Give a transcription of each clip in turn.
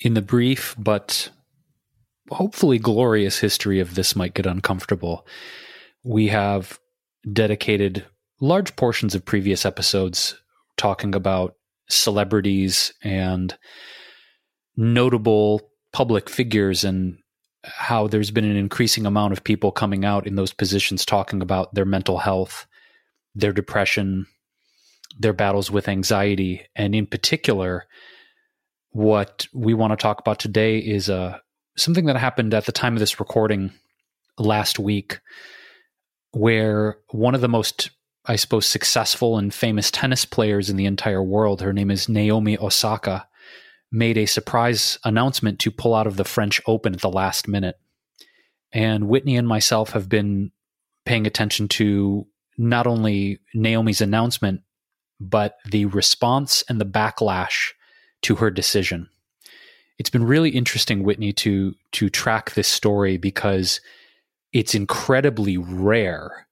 In the brief but hopefully glorious history of This Might Get Uncomfortable, we have dedicated large portions of previous episodes talking about celebrities and notable public figures and how there's been an increasing amount of people coming out in those positions talking about their mental health, their depression, their battles with anxiety, and in particular, what we want to talk about today is uh, something that happened at the time of this recording last week, where one of the most I suppose, successful and famous tennis players in the entire world. Her name is Naomi Osaka. Made a surprise announcement to pull out of the French Open at the last minute. And Whitney and myself have been paying attention to not only Naomi's announcement, but the response and the backlash to her decision. It's been really interesting, Whitney, to to track this story because it's incredibly rare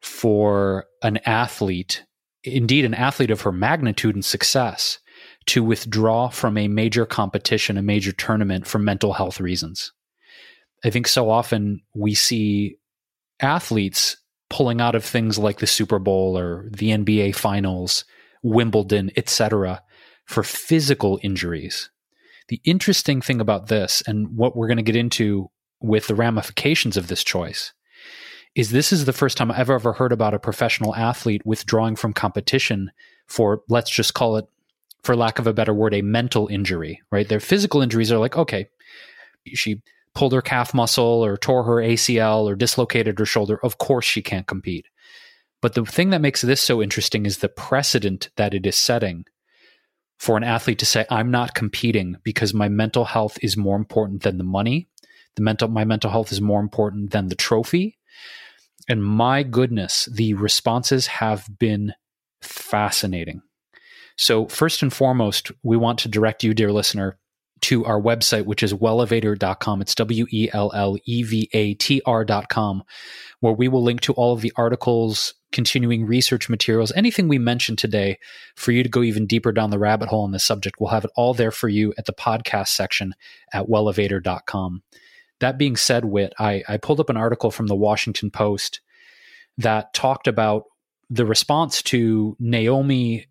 for an athlete, indeed an athlete of her magnitude and success, to withdraw from a major competition, a major tournament for mental health reasons. I think so often we see athletes pulling out of things like the Super Bowl or the NBA finals, Wimbledon, etc., for physical injuries. The interesting thing about this, and what we're going to get into with the ramifications of this choice, is this is the first time I've ever heard about a professional athlete withdrawing from competition for let's just call it for lack of a better word a mental injury right? Their physical injuries are like okay she pulled her calf muscle or tore her ACL or dislocated her shoulder. Of course she can't compete. But the thing that makes this so interesting is the precedent that it is setting for an athlete to say I'm not competing because my mental health is more important than the money the mental my mental health is more important than the trophy and my goodness, the responses have been fascinating. So, first and foremost, we want to direct you, dear listener, to our website, which is wellevatr.com. It's W E L L E V A T R.com, where we will link to all of the articles, continuing research materials, anything we mentioned today for you to go even deeper down the rabbit hole on this subject. We'll have it all there for you at the podcast section at wellevatr.com. That being said, Wit, I, I pulled up an article from the Washington Post that talked about the response to Naomi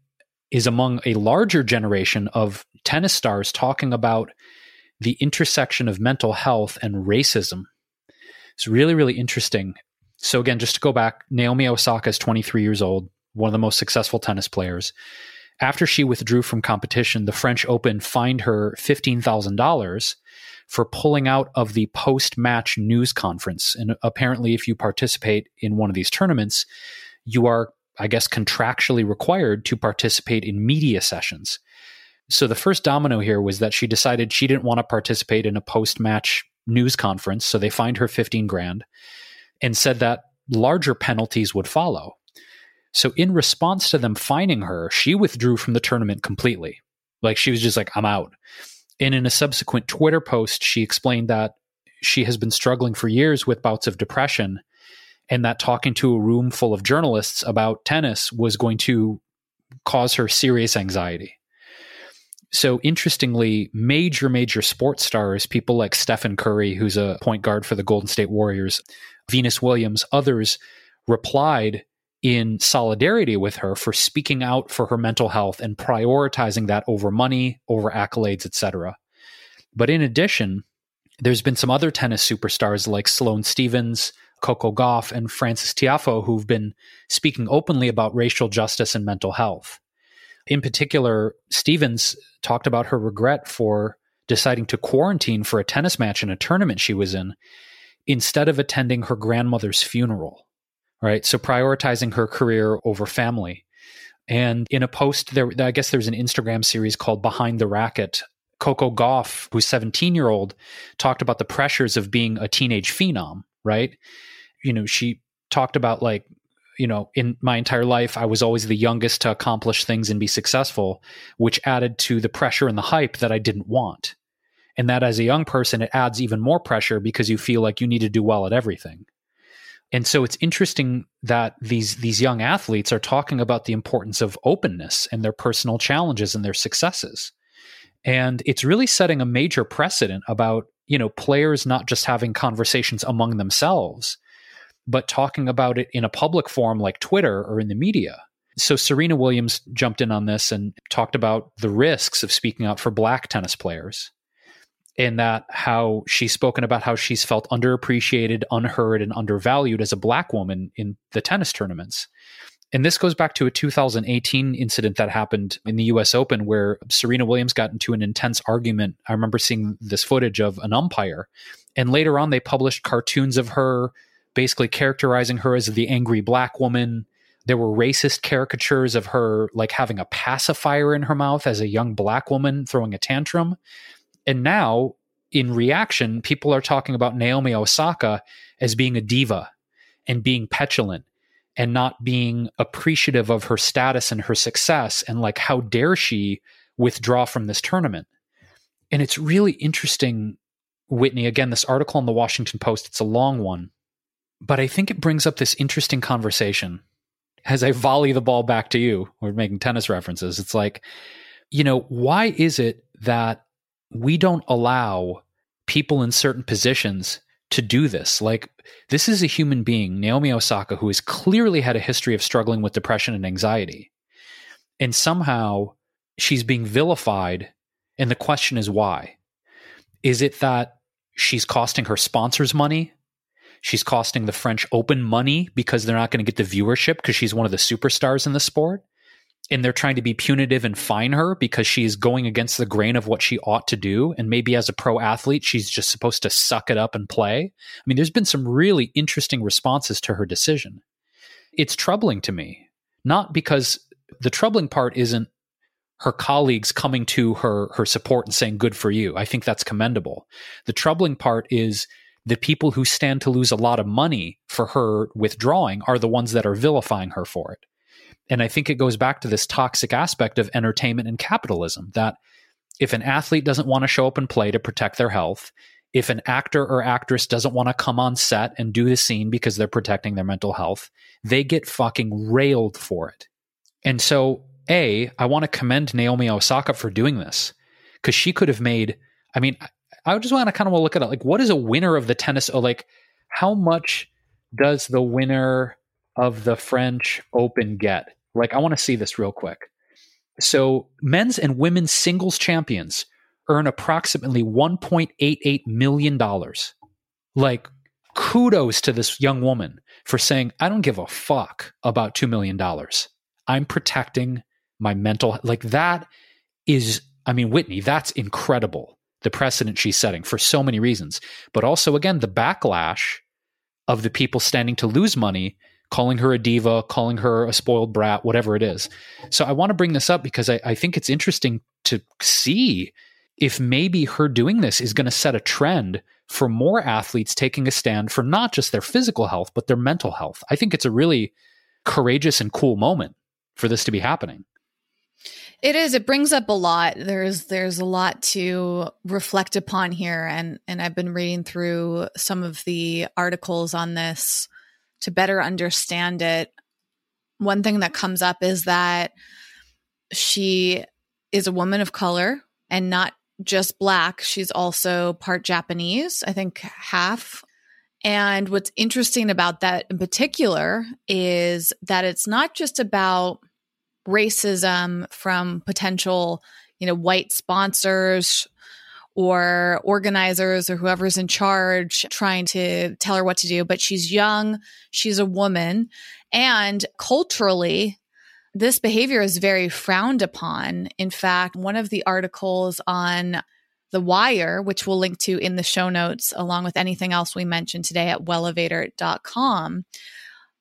is among a larger generation of tennis stars talking about the intersection of mental health and racism. It's really, really interesting. So, again, just to go back, Naomi Osaka is 23 years old, one of the most successful tennis players. After she withdrew from competition, the French Open fined her $15,000 for pulling out of the post match news conference. And apparently, if you participate in one of these tournaments, you are, I guess, contractually required to participate in media sessions. So the first domino here was that she decided she didn't want to participate in a post match news conference. So they fined her 15 grand and said that larger penalties would follow. So, in response to them fining her, she withdrew from the tournament completely. Like, she was just like, I'm out. And in a subsequent Twitter post, she explained that she has been struggling for years with bouts of depression and that talking to a room full of journalists about tennis was going to cause her serious anxiety. So, interestingly, major, major sports stars, people like Stephen Curry, who's a point guard for the Golden State Warriors, Venus Williams, others replied in solidarity with her for speaking out for her mental health and prioritizing that over money, over accolades, etc. But in addition, there's been some other tennis superstars like Sloane Stevens, Coco Gauff, and Frances Tiafoe who've been speaking openly about racial justice and mental health. In particular, Stevens talked about her regret for deciding to quarantine for a tennis match in a tournament she was in instead of attending her grandmother's funeral right? So prioritizing her career over family. And in a post there, I guess there's an Instagram series called Behind the Racket. Coco Gauff, who's 17 year old, talked about the pressures of being a teenage phenom, right? You know, she talked about like, you know, in my entire life, I was always the youngest to accomplish things and be successful, which added to the pressure and the hype that I didn't want. And that as a young person, it adds even more pressure because you feel like you need to do well at everything. And so it's interesting that these these young athletes are talking about the importance of openness and their personal challenges and their successes. And it's really setting a major precedent about, you know, players not just having conversations among themselves, but talking about it in a public forum like Twitter or in the media. So Serena Williams jumped in on this and talked about the risks of speaking out for black tennis players in that how she's spoken about how she's felt underappreciated, unheard, and undervalued as a black woman in the tennis tournaments. And this goes back to a 2018 incident that happened in the US Open where Serena Williams got into an intense argument. I remember seeing this footage of an umpire. And later on, they published cartoons of her basically characterizing her as the angry black woman. There were racist caricatures of her like having a pacifier in her mouth as a young black woman throwing a tantrum. And now, in reaction, people are talking about Naomi Osaka as being a diva and being petulant and not being appreciative of her status and her success. And like, how dare she withdraw from this tournament? And it's really interesting, Whitney. Again, this article in the Washington Post, it's a long one, but I think it brings up this interesting conversation. As I volley the ball back to you, we're making tennis references. It's like, you know, why is it that we don't allow people in certain positions to do this. Like, this is a human being, Naomi Osaka, who has clearly had a history of struggling with depression and anxiety. And somehow she's being vilified. And the question is why? Is it that she's costing her sponsors money? She's costing the French Open money because they're not going to get the viewership because she's one of the superstars in the sport? And they're trying to be punitive and fine her because she's going against the grain of what she ought to do. And maybe as a pro athlete, she's just supposed to suck it up and play. I mean, there's been some really interesting responses to her decision. It's troubling to me, not because the troubling part isn't her colleagues coming to her her support and saying good for you. I think that's commendable. The troubling part is the people who stand to lose a lot of money for her withdrawing are the ones that are vilifying her for it. And I think it goes back to this toxic aspect of entertainment and capitalism that if an athlete doesn't want to show up and play to protect their health, if an actor or actress doesn't want to come on set and do the scene because they're protecting their mental health, they get fucking railed for it. And so, A, I want to commend Naomi Osaka for doing this because she could have made, I mean, I just want to kind of look at it like, what is a winner of the tennis? Or like, how much does the winner of the French Open get? Like, I want to see this real quick. So, men's and women's singles champions earn approximately $1.88 million. Like, kudos to this young woman for saying, I don't give a fuck about $2 million. I'm protecting my mental like that is I mean Whitney that's incredible the precedent she's setting for so many reasons but also again the backlash of the people standing to lose money calling her a diva, calling her a spoiled brat, whatever it is. So I want to bring this up because I, I think it's interesting to see if maybe her doing this is going to set a trend for more athletes taking a stand for not just their physical health, but their mental health. I think it's a really courageous and cool moment for this to be happening. It is. It brings up a lot. There's there's a lot to reflect upon here, and and I've been reading through some of the articles on this to better understand it, one thing that comes up is that she is a woman of color and not just black. She's also part Japanese, I think half. And what's interesting about that in particular is that it's not just about racism from potential, you know, white sponsors or organizers or whoever's in charge trying to tell her what to do. But she's young, she's a woman, and culturally, this behavior is very frowned upon. In fact, one of the articles on The Wire, which we'll link to in the show notes, along with anything else we mentioned today at wellevatr.com,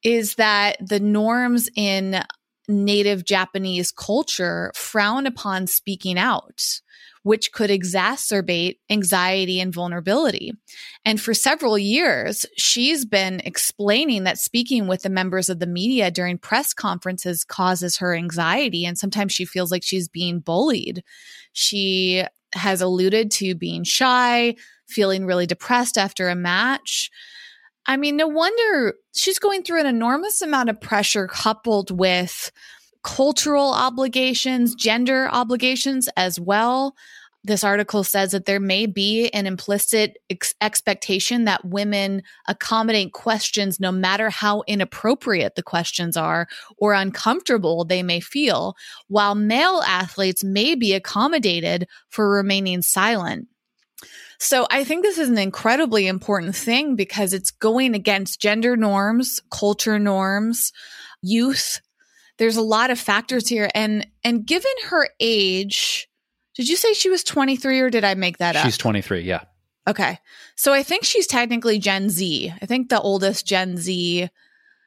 is that the norms in native Japanese culture frown upon speaking out, which could exacerbate anxiety and vulnerability. And for several years, she's been explaining that speaking with the members of the media during press conferences causes her anxiety. And sometimes she feels like she's being bullied. She has alluded to being shy, feeling really depressed after a match. I mean, no wonder she's going through an enormous amount of pressure coupled with cultural obligations, gender obligations as well. This article says that there may be an implicit ex- expectation that women accommodate questions no matter how inappropriate the questions are or uncomfortable they may feel, while male athletes may be accommodated for remaining silent. So I think this is an incredibly important thing because it's going against gender norms, culture norms, youth. There's a lot of factors here and and given her age, did you say she was 23 or did I make that up? She's 23, yeah. Okay. So I think she's technically Gen Z. I think the oldest Gen Z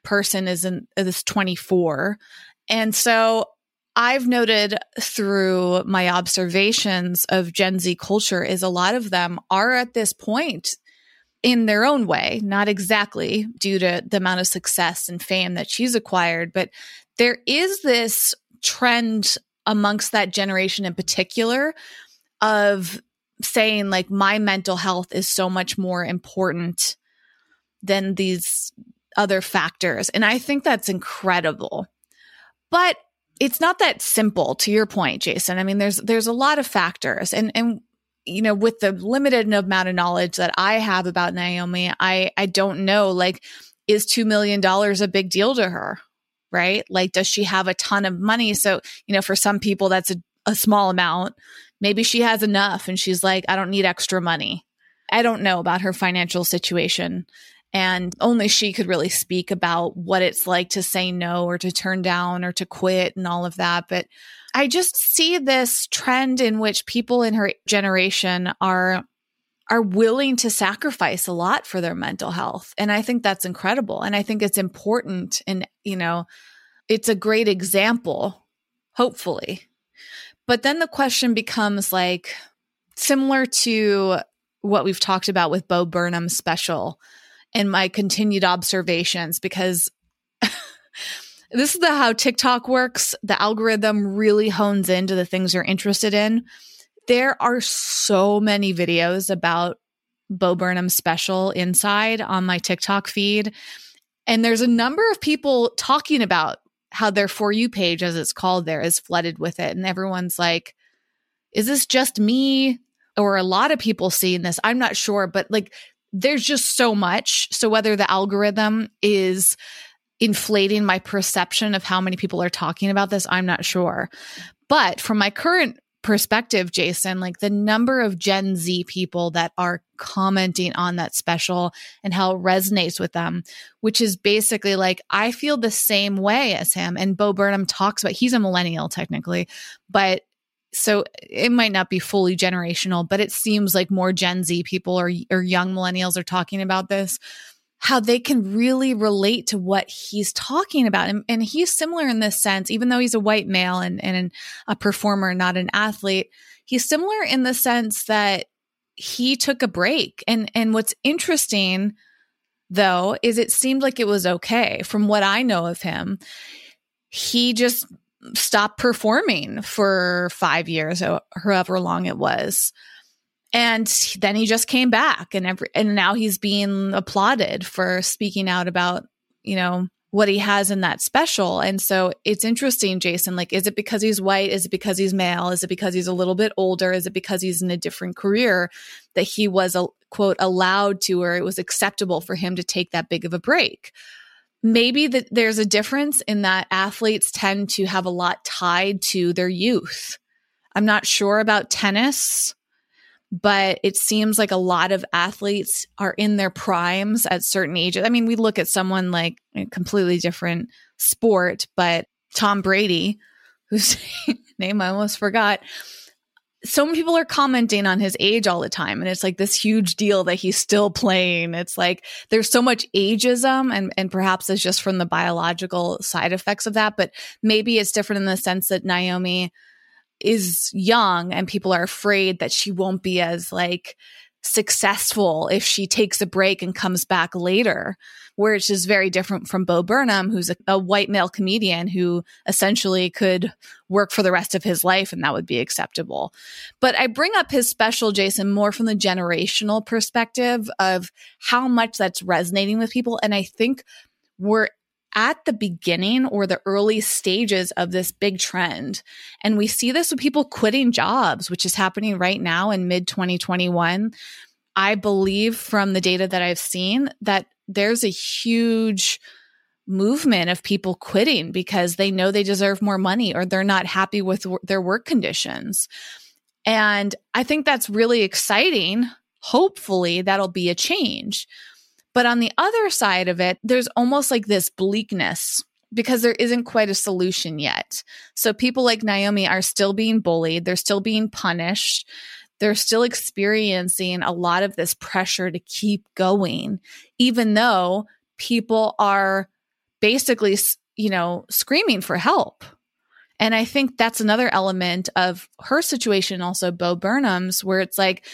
person is in is 24. And so I've noted through my observations of Gen Z culture is a lot of them are at this point in their own way, not exactly due to the amount of success and fame that she's acquired, but there is this trend amongst that generation in particular of saying like my mental health is so much more important than these other factors. And I think that's incredible. But it's not that simple to your point, Jason. I mean, there's there's a lot of factors and and you know, with the limited amount of knowledge that I have about Naomi, I I don't know like is 2 million dollars a big deal to her? Right? Like does she have a ton of money? So, you know, for some people that's a, a small amount. Maybe she has enough and she's like I don't need extra money. I don't know about her financial situation and only she could really speak about what it's like to say no or to turn down or to quit and all of that. But I just see this trend in which people in her generation are are willing to sacrifice a lot for their mental health. And I think that's incredible. And I think it's important. And, you know, it's a great example, hopefully. But then the question becomes like similar to what we've talked about with Bo Burnham's special and my continued observations because this is the how TikTok works. The algorithm really hones into the things you're interested in. There are so many videos about Bo Burnham's special inside on my TikTok feed. And there's a number of people talking about how their For You page, as it's called there, is flooded with it. And everyone's like, is this just me? Or a lot of people seeing this? I'm not sure, but like there's just so much. So whether the algorithm is inflating my perception of how many people are talking about this, I'm not sure. But from my current perspective, Jason, like the number of Gen Z people that are commenting on that special and how it resonates with them, which is basically like, I feel the same way as him. And Bo Burnham talks about, he's a millennial technically, but so it might not be fully generational, but it seems like more Gen Z people or, or young millennials are talking about this, how they can really relate to what he's talking about. And, and he's similar in this sense, even though he's a white male and, and a performer, not an athlete, he's similar in the sense that he took a break. And, and what's interesting though, is it seemed like it was okay from what I know of him. He just stopped performing for five years or however long it was. And then he just came back and every, and now he's being applauded for speaking out about, you know, what he has in that special. And so it's interesting, Jason. Like, is it because he's white? Is it because he's male? Is it because he's a little bit older? Is it because he's in a different career that he was a quote allowed to or it was acceptable for him to take that big of a break? maybe that there's a difference in that athletes tend to have a lot tied to their youth. I'm not sure about tennis, but it seems like a lot of athletes are in their primes at certain ages. I mean, we look at someone like a completely different sport, but Tom Brady, whose name I almost forgot, so many people are commenting on his age all the time and it's like this huge deal that he's still playing it's like there's so much ageism and and perhaps it's just from the biological side effects of that but maybe it's different in the sense that naomi is young and people are afraid that she won't be as like successful if she takes a break and comes back later which is very different from Bo Burnham, who's a, a, white male comedian who essentially could work for the rest of his life and that would be acceptable. But I bring up his special, Jason, more from the generational perspective of how much that's resonating with people. And I think we're at the beginning or the early stages of this big trend. And we see this with people quitting jobs, which is happening right now in mid 2021. I believe from the data that I've seen that there's a huge movement of people quitting because they know they deserve more money or they're not happy with their work conditions. And I think that's really exciting. Hopefully, that'll be a change. But on the other side of it, there's almost like this bleakness because there isn't quite a solution yet. So people like Naomi are still being bullied, they're still being punished they're still experiencing a lot of this pressure to keep going, even though people are basically, you know, screaming for help. And I think that's another element of her situation, also Bo Burnham's, where it's like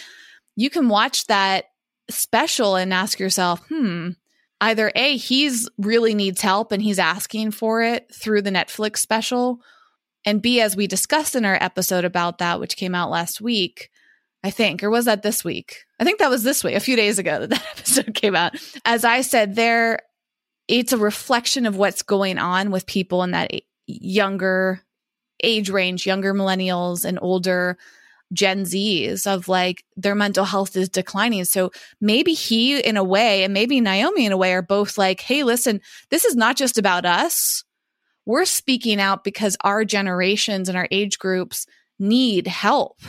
you can watch that special and ask yourself, hmm, either A, he's really needs help and he's asking for it through the Netflix special. And B, as we discussed in our episode about that, which came out last week, I think, or was that this week? I think that was this week, a few days ago that that episode came out. As I said, there, it's a reflection of what's going on with people in that younger age range, younger millennials and older Gen Zs of like their mental health is declining. So maybe he, in a way, and maybe Naomi, in a way, are both like, hey, listen, this is not just about us. We're speaking out because our generations and our age groups need help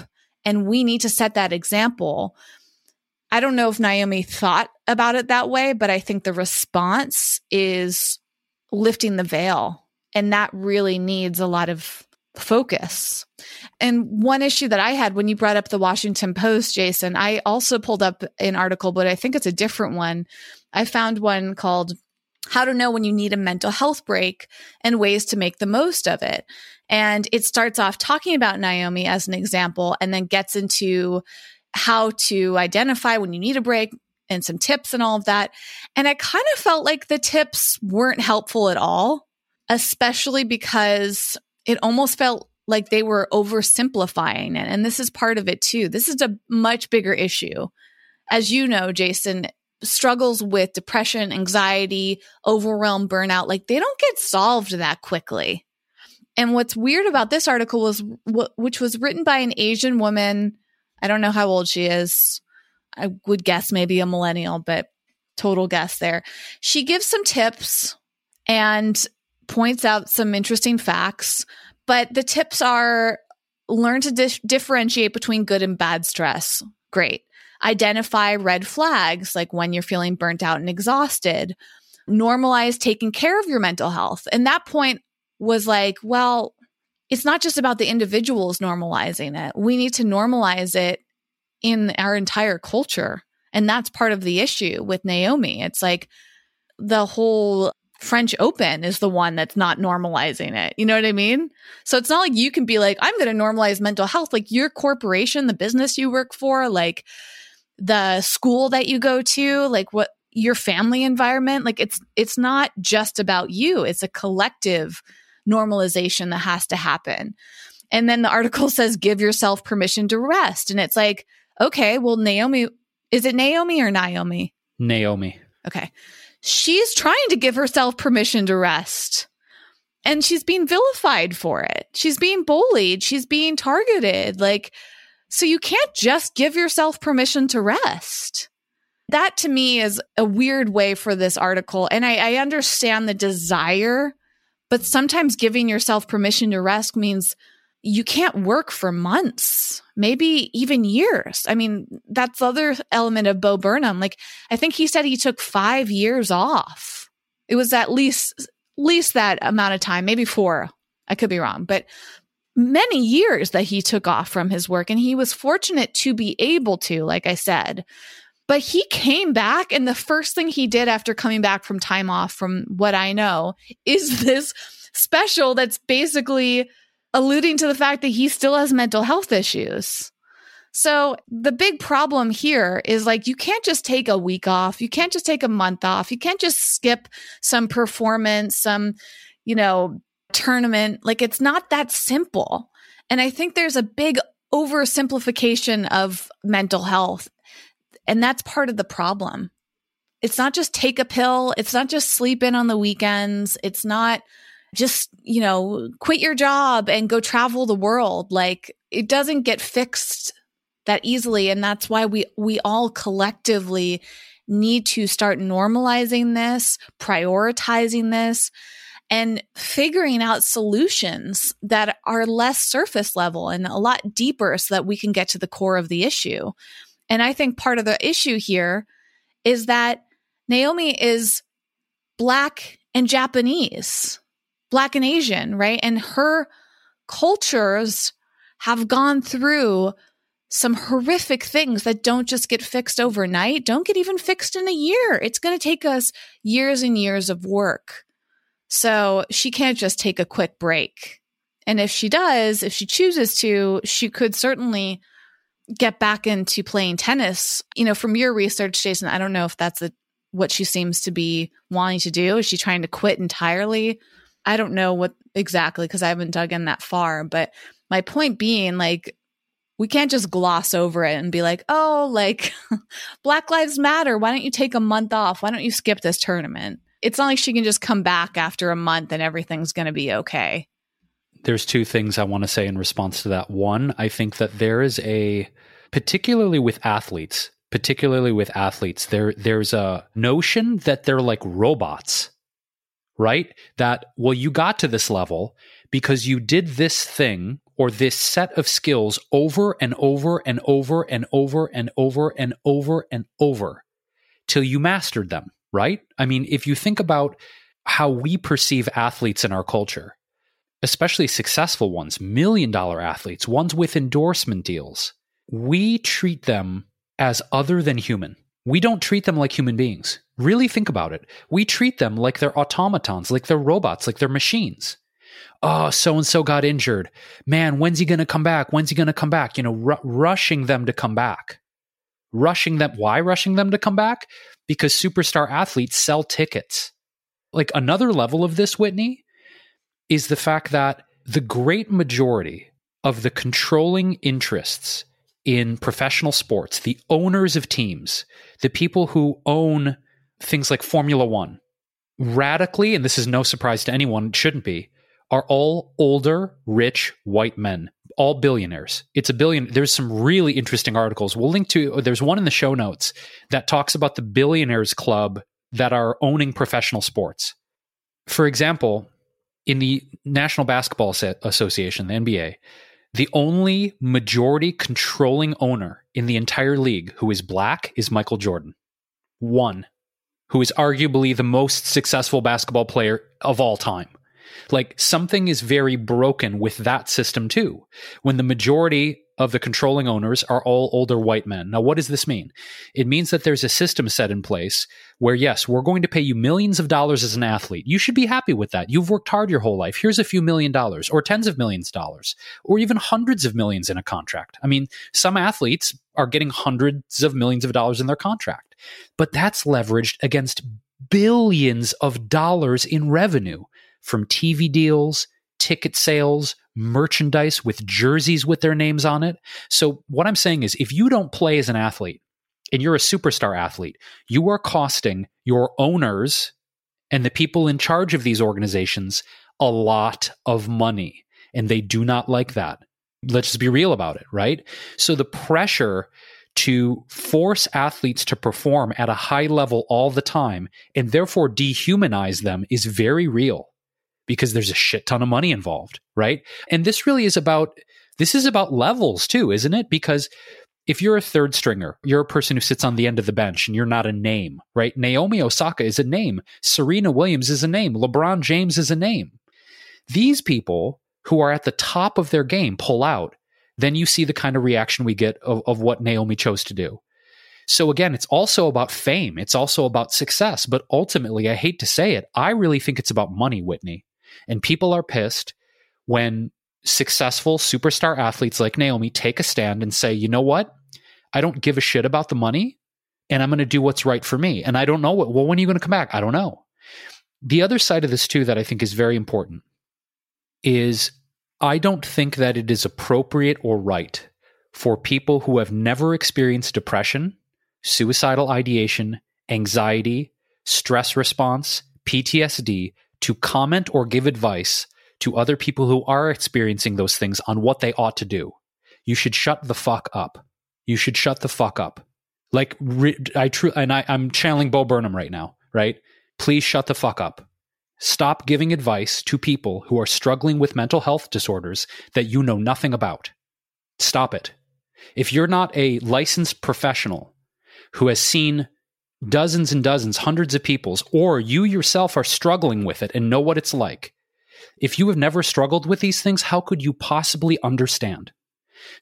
and we need to set that example. I don't know if Naomi thought about it that way, but I think the response is lifting the veil. And that really needs a lot of focus. And one issue that I had when you brought up the Washington Post, Jason, I also pulled up an article, but I think it's a different one. I found one called How to Know When You Need a Mental Health Break and Ways to Make the Most of It. And it starts off talking about Naomi as an example and then gets into how to identify when you need a break and some tips and all of that. And I kind of felt like the tips weren't helpful at all, especially because it almost felt like they were oversimplifying it. And this is part of it too. This is a much bigger issue. As you know, Jason, struggles with depression, anxiety, overwhelm, burnout, like they don't get solved that quickly. And what's weird about this article was, which was written by an Asian woman. I don't know how old she is. I would guess maybe a millennial, but total guess there. She gives some tips and points out some interesting facts, but the tips are learn to di- differentiate between good and bad stress. Great. Identify red flags, like when you're feeling burnt out and exhausted. Normalize taking care of your mental health. And that point, was like, well, it's not just about the individuals normalizing it. We need to normalize it in our entire culture. And that's part of the issue with Naomi. It's like the whole French Open is the one that's not normalizing it. You know what I mean? So it's not like you can be like, I'm going to normalize mental health. Like your corporation, the business you work for, like the school that you go to, like what your family environment, like it's, it's not just about you. It's a collective normalization that has to happen. And then the article says, give yourself permission to rest. And it's like, okay, well, Naomi, is it Naomi or Naomi? Naomi. Okay. She's trying to give herself permission to rest. And she's being vilified for it. She's being bullied. She's being targeted. Like, so you can't just give yourself permission to rest. That to me is a weird way for this article. And I, I understand the desire but sometimes giving yourself permission to rest means you can't work for months, maybe even years. I mean, that's the other element of Bo Burnham. Like, I think he said he took five years off. It was at least, least that amount of time, maybe four. I could be wrong, but many years that he took off from his work and he was fortunate to be able to, like I said. But he came back, and the first thing he did after coming back from time off, from what I know, is this special that's basically alluding to the fact that he still has mental health issues. So the big problem here is like you can't just take a week off, you can't just take a month off, you can't just skip some performance, some, you know, tournament. Like it's not that simple. And I think there's a big oversimplification of mental health and that's part of the problem. It's not just take a pill. It's not just sleep in on the weekends. It's not just, you know, quit your job and go travel the world. Like it doesn't get fixed that easily. And that's why we, we all collectively need to start normalizing this, prioritizing this, and figuring out solutions that are less surface level and a lot deeper so that we can get to the core of the issue. And I think part of the issue here is that Naomi is Black and Japanese, Black and Asian, right? And her cultures have gone through some horrific things that don't just get fixed overnight, don't get even fixed in a year. It's going to take us years and years of work. So she can't just take a quick break. And if she does, if she chooses to, she could certainly get back into playing tennis. You know, from your research, Jason, I don't know if that's a, what she seems to be wanting to do. Is she trying to quit entirely? I don't know what exactly because I haven't dug in that far. But my point being, like, we can't just gloss over it and be like, oh, like Black Lives Matter. Why don't you take a month off? Why don't you skip this tournament? It's not like she can just come back after a month and everything's going to be okay there's two things I want to say in response to that. One, I think that there is a particularly with athletes, particularly with athletes, there there's a notion that they're like robots. Right? That well you got to this level because you did this thing or this set of skills over and over and over and over and over and over and over till you mastered them, right? I mean, if you think about how we perceive athletes in our culture, especially successful ones, million dollar athletes, ones with endorsement deals, we treat them as other than human. We don't treat them like human beings. Really think about it. We treat them like they're automatons, like they're robots, like they're machines. Oh, so and so got injured. Man, when's he going to come back? When's he going to come back? You know, r- rushing them to come back. Rushing them. Why rushing them to come back? Because superstar athletes sell tickets. Like another level of this, Whitney, is the fact that the great majority of the controlling interests in professional sports, the owners of teams, the people who own things like Formula One, radically, and this is no surprise to anyone, shouldn't be, are all older, rich white men, all billionaires. It's a billion. There's some really interesting articles. We'll link to, there's one in the show notes that talks about the billionaires club that are owning professional sports. For example, in the National Basketball Association, the NBA, the only majority controlling owner in the entire league who is black is Michael Jordan. One, who is arguably the most successful basketball player of all time. Like something is very broken with that system too. When the majority of the controlling owners are all older white men. Now, what does this mean? It means that there's a system set in place where, yes, we're going to pay you millions of dollars as an athlete. You should be happy with that. You've worked hard your whole life. Here's a few million dollars, or tens of millions of dollars, or even hundreds of millions in a contract. I mean, some athletes are getting hundreds of millions of dollars in their contract, but that's leveraged against billions of dollars in revenue from TV deals, ticket sales, merchandise with jerseys with their names on it. So, what I'm saying is, if you don't play as an athlete and you're a superstar athlete, you are costing your owners and the people in charge of these organizations a lot of money. And they do not like that. Let's just be real about it, right? So, the pressure to force athletes to perform at a high level all the time and therefore dehumanize them is very real because there's a shit ton of money involved, right? And this really is about this is about levels too, isn't it? Because if you're a third stringer, you're a person who sits on the end of the bench and you're not a name, right? Naomi Osaka is a name. Serena Williams is a name. LeBron James is a name. These people who are at the top of their game pull out, then you see the kind of reaction we get of, of what Naomi chose to do. So again, it's also about fame. It's also about success. But ultimately, I hate to say it, I really think it's about money, Whitney. And people are pissed when successful superstar athletes like Naomi take a stand and say, you know what? I don't give a shit about the money and I'm going to do what's right for me. And I don't know what, well, when are you going to come back? I don't know. The other side of this, too, that I think is very important is I don't think that it is appropriate or right for people who have never experienced depression, suicidal ideation, anxiety, stress response, PTSD to comment or give advice to other people who are experiencing those things on what they ought to do. You should shut the fuck up. You should shut the fuck up. Like I true, and I, I'm channeling Bo Burnham right now. Right? Please shut the fuck up. Stop giving advice to people who are struggling with mental health disorders that you know nothing about. Stop it. If you're not a licensed professional who has seen dozens and dozens, hundreds of people's, or you yourself are struggling with it and know what it's like, if you have never struggled with these things, how could you possibly understand?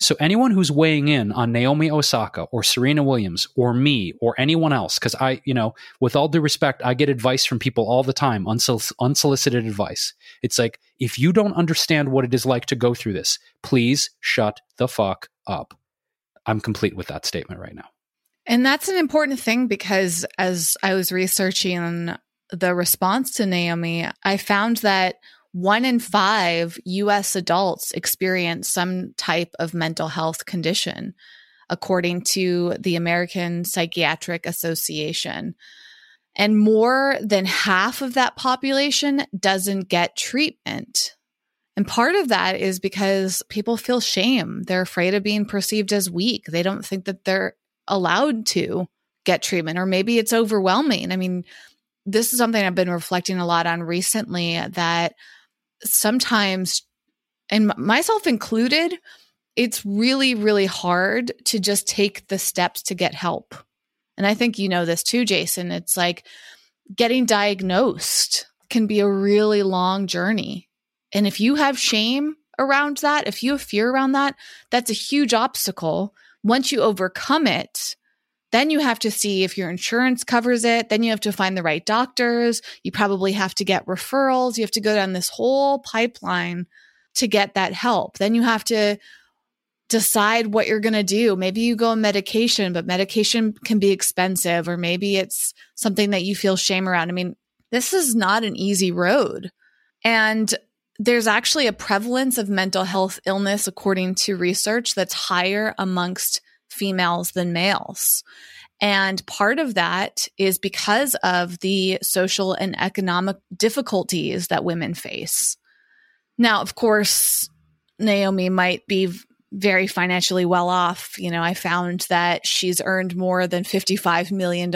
So anyone who's weighing in on Naomi Osaka or Serena Williams or me or anyone else, because I, you know, with all due respect, I get advice from people all the time, unsol- unsolicited advice. It's like, if you don't understand what it is like to go through this, please shut the fuck up. I'm complete with that statement right now. And that's an important thing because as I was researching the response to Naomi, I found that one in five US adults experience some type of mental health condition, according to the American Psychiatric Association. And more than half of that population doesn't get treatment. And part of that is because people feel shame. They're afraid of being perceived as weak. They don't think that they're allowed to get treatment, or maybe it's overwhelming. I mean, this is something I've been reflecting a lot on recently that sometimes, and myself included, it's really, really hard to just take the steps to get help. And I think you know this too, Jason. It's like getting diagnosed can be a really long journey. And if you have shame around that, if you have fear around that, that's a huge obstacle. Once you overcome it, then you have to see if your insurance covers it. Then you have to find the right doctors. You probably have to get referrals. You have to go down this whole pipeline to get that help. Then you have to decide what you're going to do. Maybe you go on medication, but medication can be expensive, or maybe it's something that you feel shame around. I mean, this is not an easy road. And there's actually a prevalence of mental health illness, according to research, that's higher amongst females than males. And part of that is because of the social and economic difficulties that women face. Now, of course, Naomi might be very financially well off. You know, I found that she's earned more than $55 million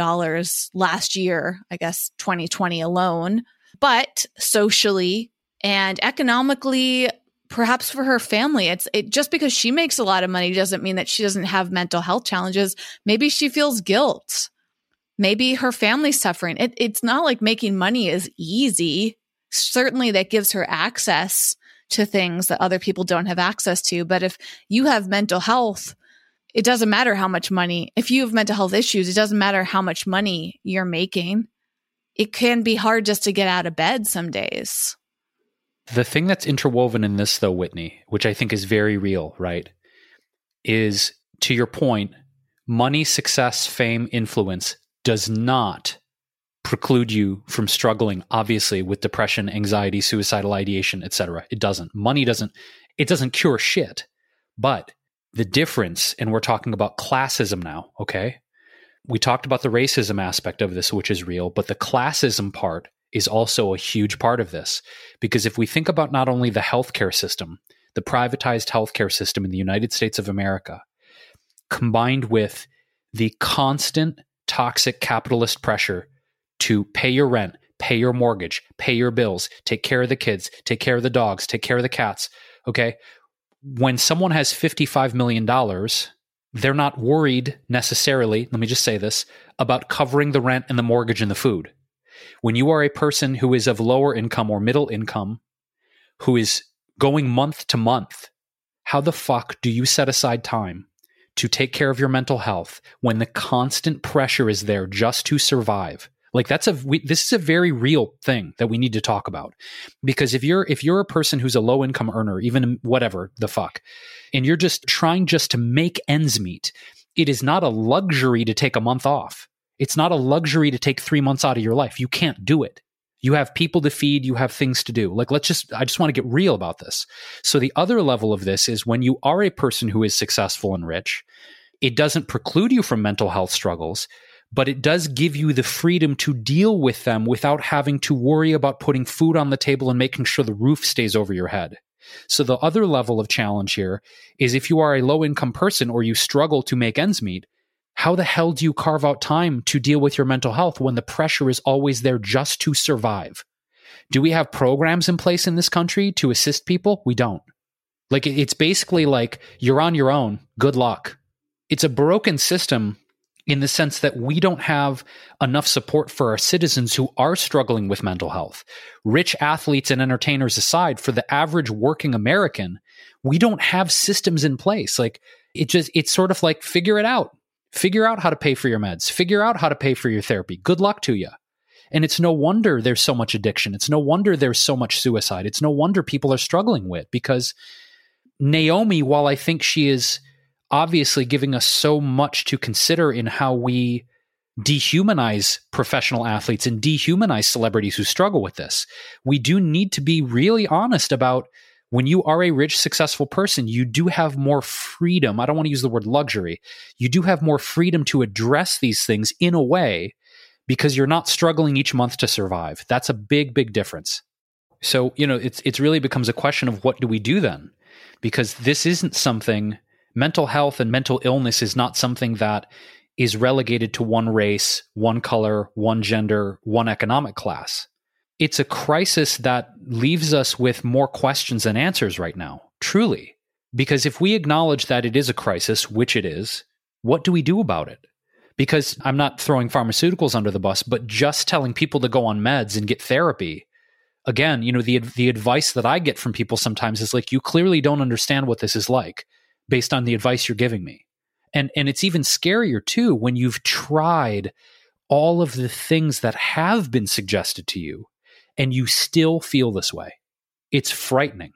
last year, I guess 2020 alone. But socially and economically, perhaps for her family it's it just because she makes a lot of money doesn't mean that she doesn't have mental health challenges. Maybe she feels guilt. Maybe her family's suffering. It, it's not like making money is easy. Certainly that gives her access to things that other people don't have access to. But if you have mental health it doesn't matter how much money if you have mental health issues it doesn't matter how much money you're making. It can be hard just to get out of bed some days the thing that's interwoven in this, though, Whitney, which I think is very real, right, is to your point, money, success, fame, influence does not preclude you from struggling obviously with depression anxiety suicidal ideation etc it doesn't. Money doesn't it doesn't cure shit. But the difference and we're talking about classism now okay? We talked about the racism aspect of this which is real but the classism part is also a huge part of this. Because if we think about not only the healthcare system, the privatized healthcare system in the United States of America, combined with the constant toxic capitalist pressure to pay your rent, pay your mortgage, pay your bills, take care of the kids, take care of the dogs, take care of the cats. Okay. When someone has $55 million, they're not worried necessarily, let me just say this, about covering the rent and the mortgage and the food. When you are a person who is of lower income or middle income, who is going month to month, how the fuck do you set aside time to take care of your mental health when the constant pressure is there just to survive? Like that's a we, this is a very real thing that we need to talk about because if you're if you're a person who's a low income earner, even whatever the fuck, and you're just trying just to make ends meet, it is not a luxury to take a month off. It's not a luxury to take three months out of your life. You can't do it. You have people to feed, you have things to do. Like, let's just, I just want to get real about this. So, the other level of this is when you are a person who is successful and rich, it doesn't preclude you from mental health struggles, but it does give you the freedom to deal with them without having to worry about putting food on the table and making sure the roof stays over your head. So, the other level of challenge here is if you are a low income person or you struggle to make ends meet, how the hell do you carve out time to deal with your mental health when the pressure is always there just to survive? Do we have programs in place in this country to assist people? We don't. Like, it's basically like you're on your own. Good luck. It's a broken system in the sense that we don't have enough support for our citizens who are struggling with mental health. Rich athletes and entertainers aside, for the average working American, we don't have systems in place. Like, it just, it's sort of like figure it out Figure out how to pay for your meds. Figure out how to pay for your therapy. Good luck to you. And it's no wonder there's so much addiction. It's no wonder there's so much suicide. It's no wonder people are struggling with because Naomi, while I think she is obviously giving us so much to consider in how we dehumanize professional athletes and dehumanize celebrities who struggle with this, we do need to be really honest about when you are a rich, successful person, you do have more freedom. I don't want to use the word luxury. You do have more freedom to address these things in a way because you're not struggling each month to survive. That's a big, big difference. So, you know, it's it's really becomes a question of what do we do then? Because this isn't something mental health and mental illness is not something that is relegated to one race, one color, one gender, one economic class it's a crisis that leaves us with more questions than answers right now, truly. Because if we acknowledge that it is a crisis, which it is, what do we do about it? Because I'm not throwing pharmaceuticals under the bus, but just telling people to go on meds and get therapy. Again, you know, the the advice that I get from people sometimes is like, you clearly don't understand what this is like based on the advice you're giving me. And and it's even scarier too when you've tried all of the things that have been suggested to you and you still feel this way. It's frightening.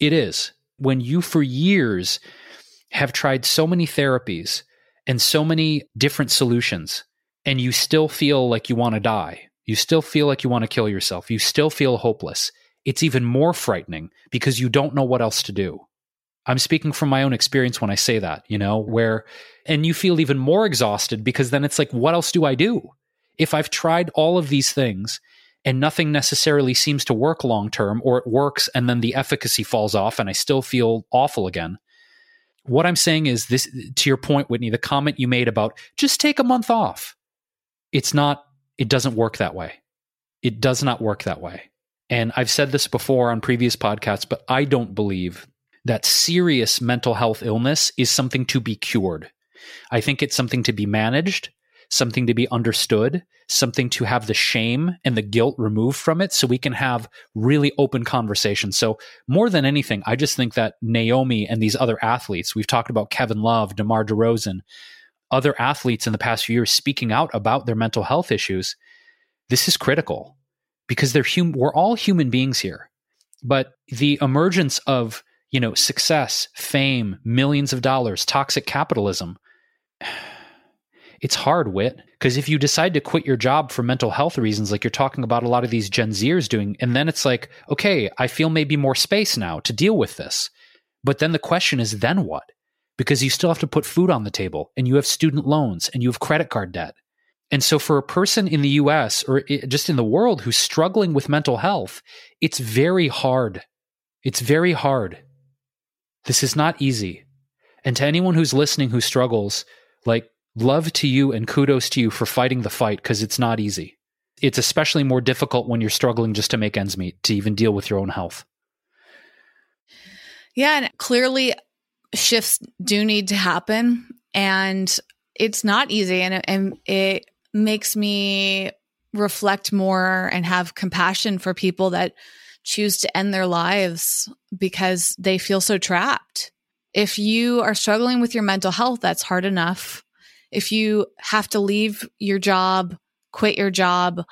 It is. When you, for years, have tried so many therapies and so many different solutions, and you still feel like you want to die, you still feel like you want to kill yourself, you still feel hopeless, it's even more frightening because you don't know what else to do. I'm speaking from my own experience when I say that, you know, where, and you feel even more exhausted because then it's like, what else do I do? If I've tried all of these things and nothing necessarily seems to work long term, or it works and then the efficacy falls off and I still feel awful again. What I'm saying is this to your point, Whitney, the comment you made about just take a month off. It's not, it doesn't work that way. It does not work that way. And I've said this before on previous podcasts, but I don't believe that serious mental health illness is something to be cured. I think it's something to be managed something to be understood, something to have the shame and the guilt removed from it so we can have really open conversations. So, more than anything, I just think that Naomi and these other athletes, we've talked about Kevin Love, DeMar DeRozan, other athletes in the past few years speaking out about their mental health issues, this is critical because they're hum- we're all human beings here. But the emergence of, you know, success, fame, millions of dollars, toxic capitalism, it's hard, Wit, because if you decide to quit your job for mental health reasons, like you're talking about a lot of these Gen Zers doing, and then it's like, okay, I feel maybe more space now to deal with this. But then the question is, then what? Because you still have to put food on the table, and you have student loans, and you have credit card debt. And so, for a person in the US or just in the world who's struggling with mental health, it's very hard. It's very hard. This is not easy. And to anyone who's listening who struggles, like love to you and kudos to you for fighting the fight because it's not easy. It's especially more difficult when you're struggling just to make ends meet, to even deal with your own health. Yeah, and clearly shifts do need to happen and it's not easy and and it makes me reflect more and have compassion for people that choose to end their lives because they feel so trapped. If you are struggling with your mental health, that's hard enough. If you have to leave your job, quit your job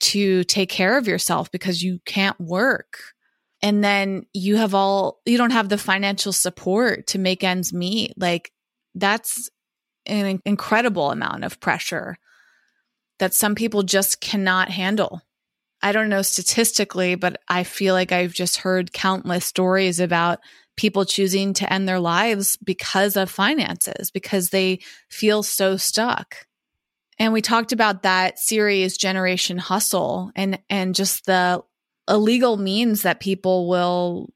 to take care of yourself because you can't work, and then you have all, you don't have the financial support to make ends meet, like that's an incredible amount of pressure that some people just cannot handle. I don't know statistically, but I feel like I've just heard countless stories about people choosing to end their lives because of finances, because they feel so stuck. And we talked about that series Generation Hustle and and just the illegal means that people will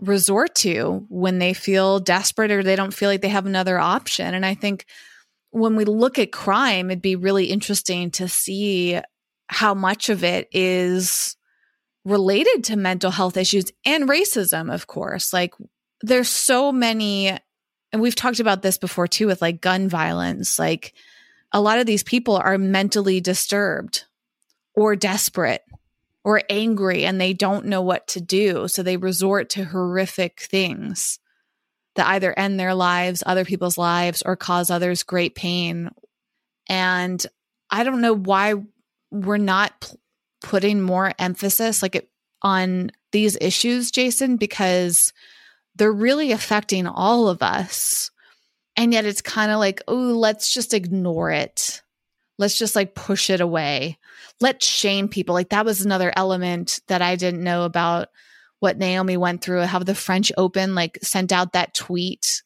resort to when they feel desperate or they don't feel like they have another option. And I think when we look at crime, it'd be really interesting to see how much of it is related to mental health issues and racism, of course. Like there's so many, and we've talked about this before too with like gun violence. Like a lot of these people are mentally disturbed or desperate or angry and they don't know what to do. So they resort to horrific things that either end their lives, other people's lives, or cause others great pain. And I don't know why we're not p- putting more emphasis like it, on these issues, Jason, because they're really affecting all of us. And yet it's kind of like, oh, let's just ignore it. Let's just like push it away. Let's shame people. Like that was another element that I didn't know about what Naomi went through, how the French Open like sent out that tweet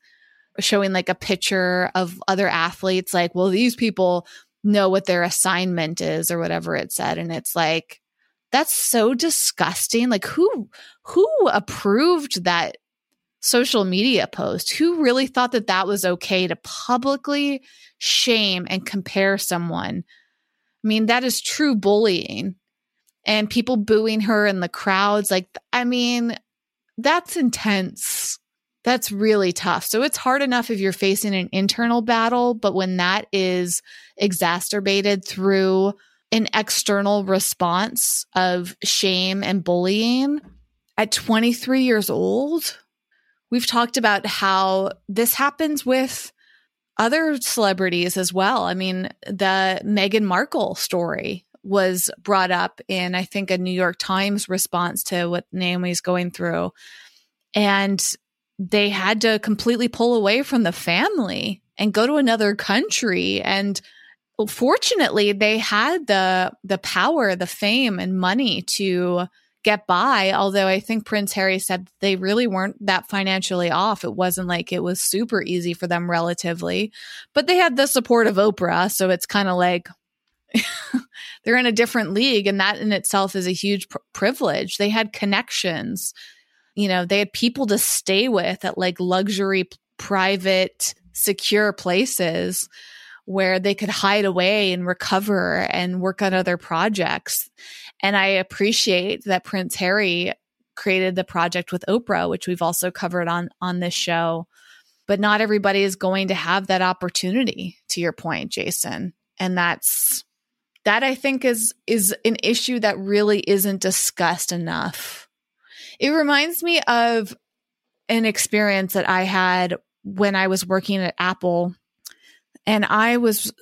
showing like a picture of other athletes like, well, these people know what their assignment is or whatever it said and it's like that's so disgusting like who who approved that social media post who really thought that that was okay to publicly shame and compare someone i mean that is true bullying and people booing her in the crowds like i mean that's intense that's really tough. So it's hard enough if you're facing an internal battle, but when that is exacerbated through an external response of shame and bullying at 23 years old, we've talked about how this happens with other celebrities as well. I mean, the Meghan Markle story was brought up in, I think, a New York Times response to what Naomi's going through. And they had to completely pull away from the family and go to another country and fortunately they had the the power the fame and money to get by although i think prince harry said they really weren't that financially off. It wasn't like it was super easy for them relatively but they had the support of oprah so it's kind of like they're in a different league and that in itself is a huge pr- privilege. They had connections. You know, they had people to stay with at like luxury, private, secure places where they could hide away and recover and work on other projects. And I appreciate that Prince Harry created the project with Oprah, which we've also covered on on this show. But not everybody is going to have that opportunity to your point, Jason. And that's that I think is is an issue that really isn't discussed enough. It reminds me of an experience that I had when I was working at Apple and I was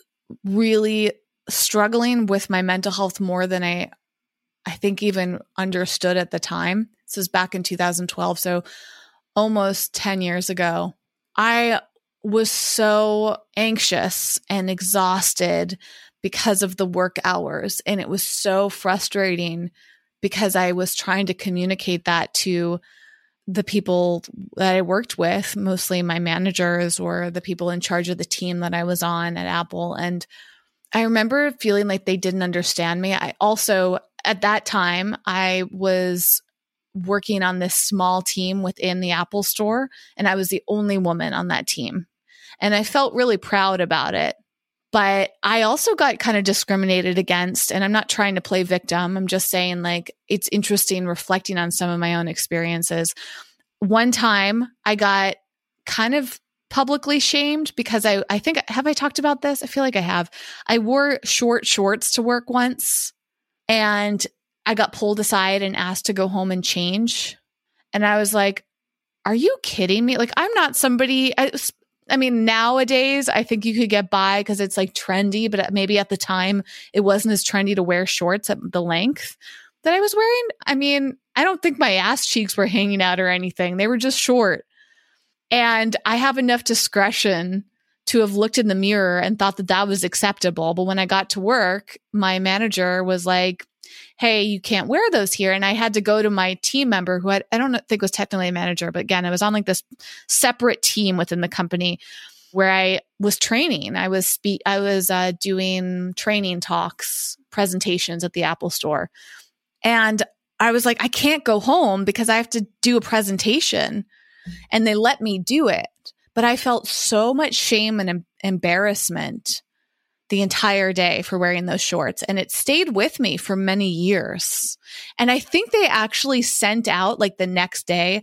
really struggling with my mental health more than I I think even understood at the time. This was back in 2012, so almost 10 years ago. I was so anxious and exhausted because of the work hours and it was so frustrating because I was trying to communicate that to the people that I worked with, mostly my managers or the people in charge of the team that I was on at Apple. And I remember feeling like they didn't understand me. I also, at that time, I was working on this small team within the Apple store, and I was the only woman on that team. And I felt really proud about it. But I also got kind of discriminated against. And I'm not trying to play victim. I'm just saying, like, it's interesting reflecting on some of my own experiences. One time I got kind of publicly shamed because I, I think, have I talked about this? I feel like I have. I wore short shorts to work once. And I got pulled aside and asked to go home and change. And I was like, are you kidding me? Like, I'm not somebody, I, I mean, nowadays, I think you could get by because it's like trendy, but maybe at the time it wasn't as trendy to wear shorts at the length that I was wearing. I mean, I don't think my ass cheeks were hanging out or anything, they were just short. And I have enough discretion to have looked in the mirror and thought that that was acceptable. But when I got to work, my manager was like, Hey, you can't wear those here. And I had to go to my team member who I don't think was technically a manager, but again, I was on like this separate team within the company where I was training. I was spe- I was uh, doing training talks, presentations at the Apple store. And I was like, I can't go home because I have to do a presentation. And they let me do it. But I felt so much shame and em- embarrassment the entire day for wearing those shorts. And it stayed with me for many years. And I think they actually sent out like the next day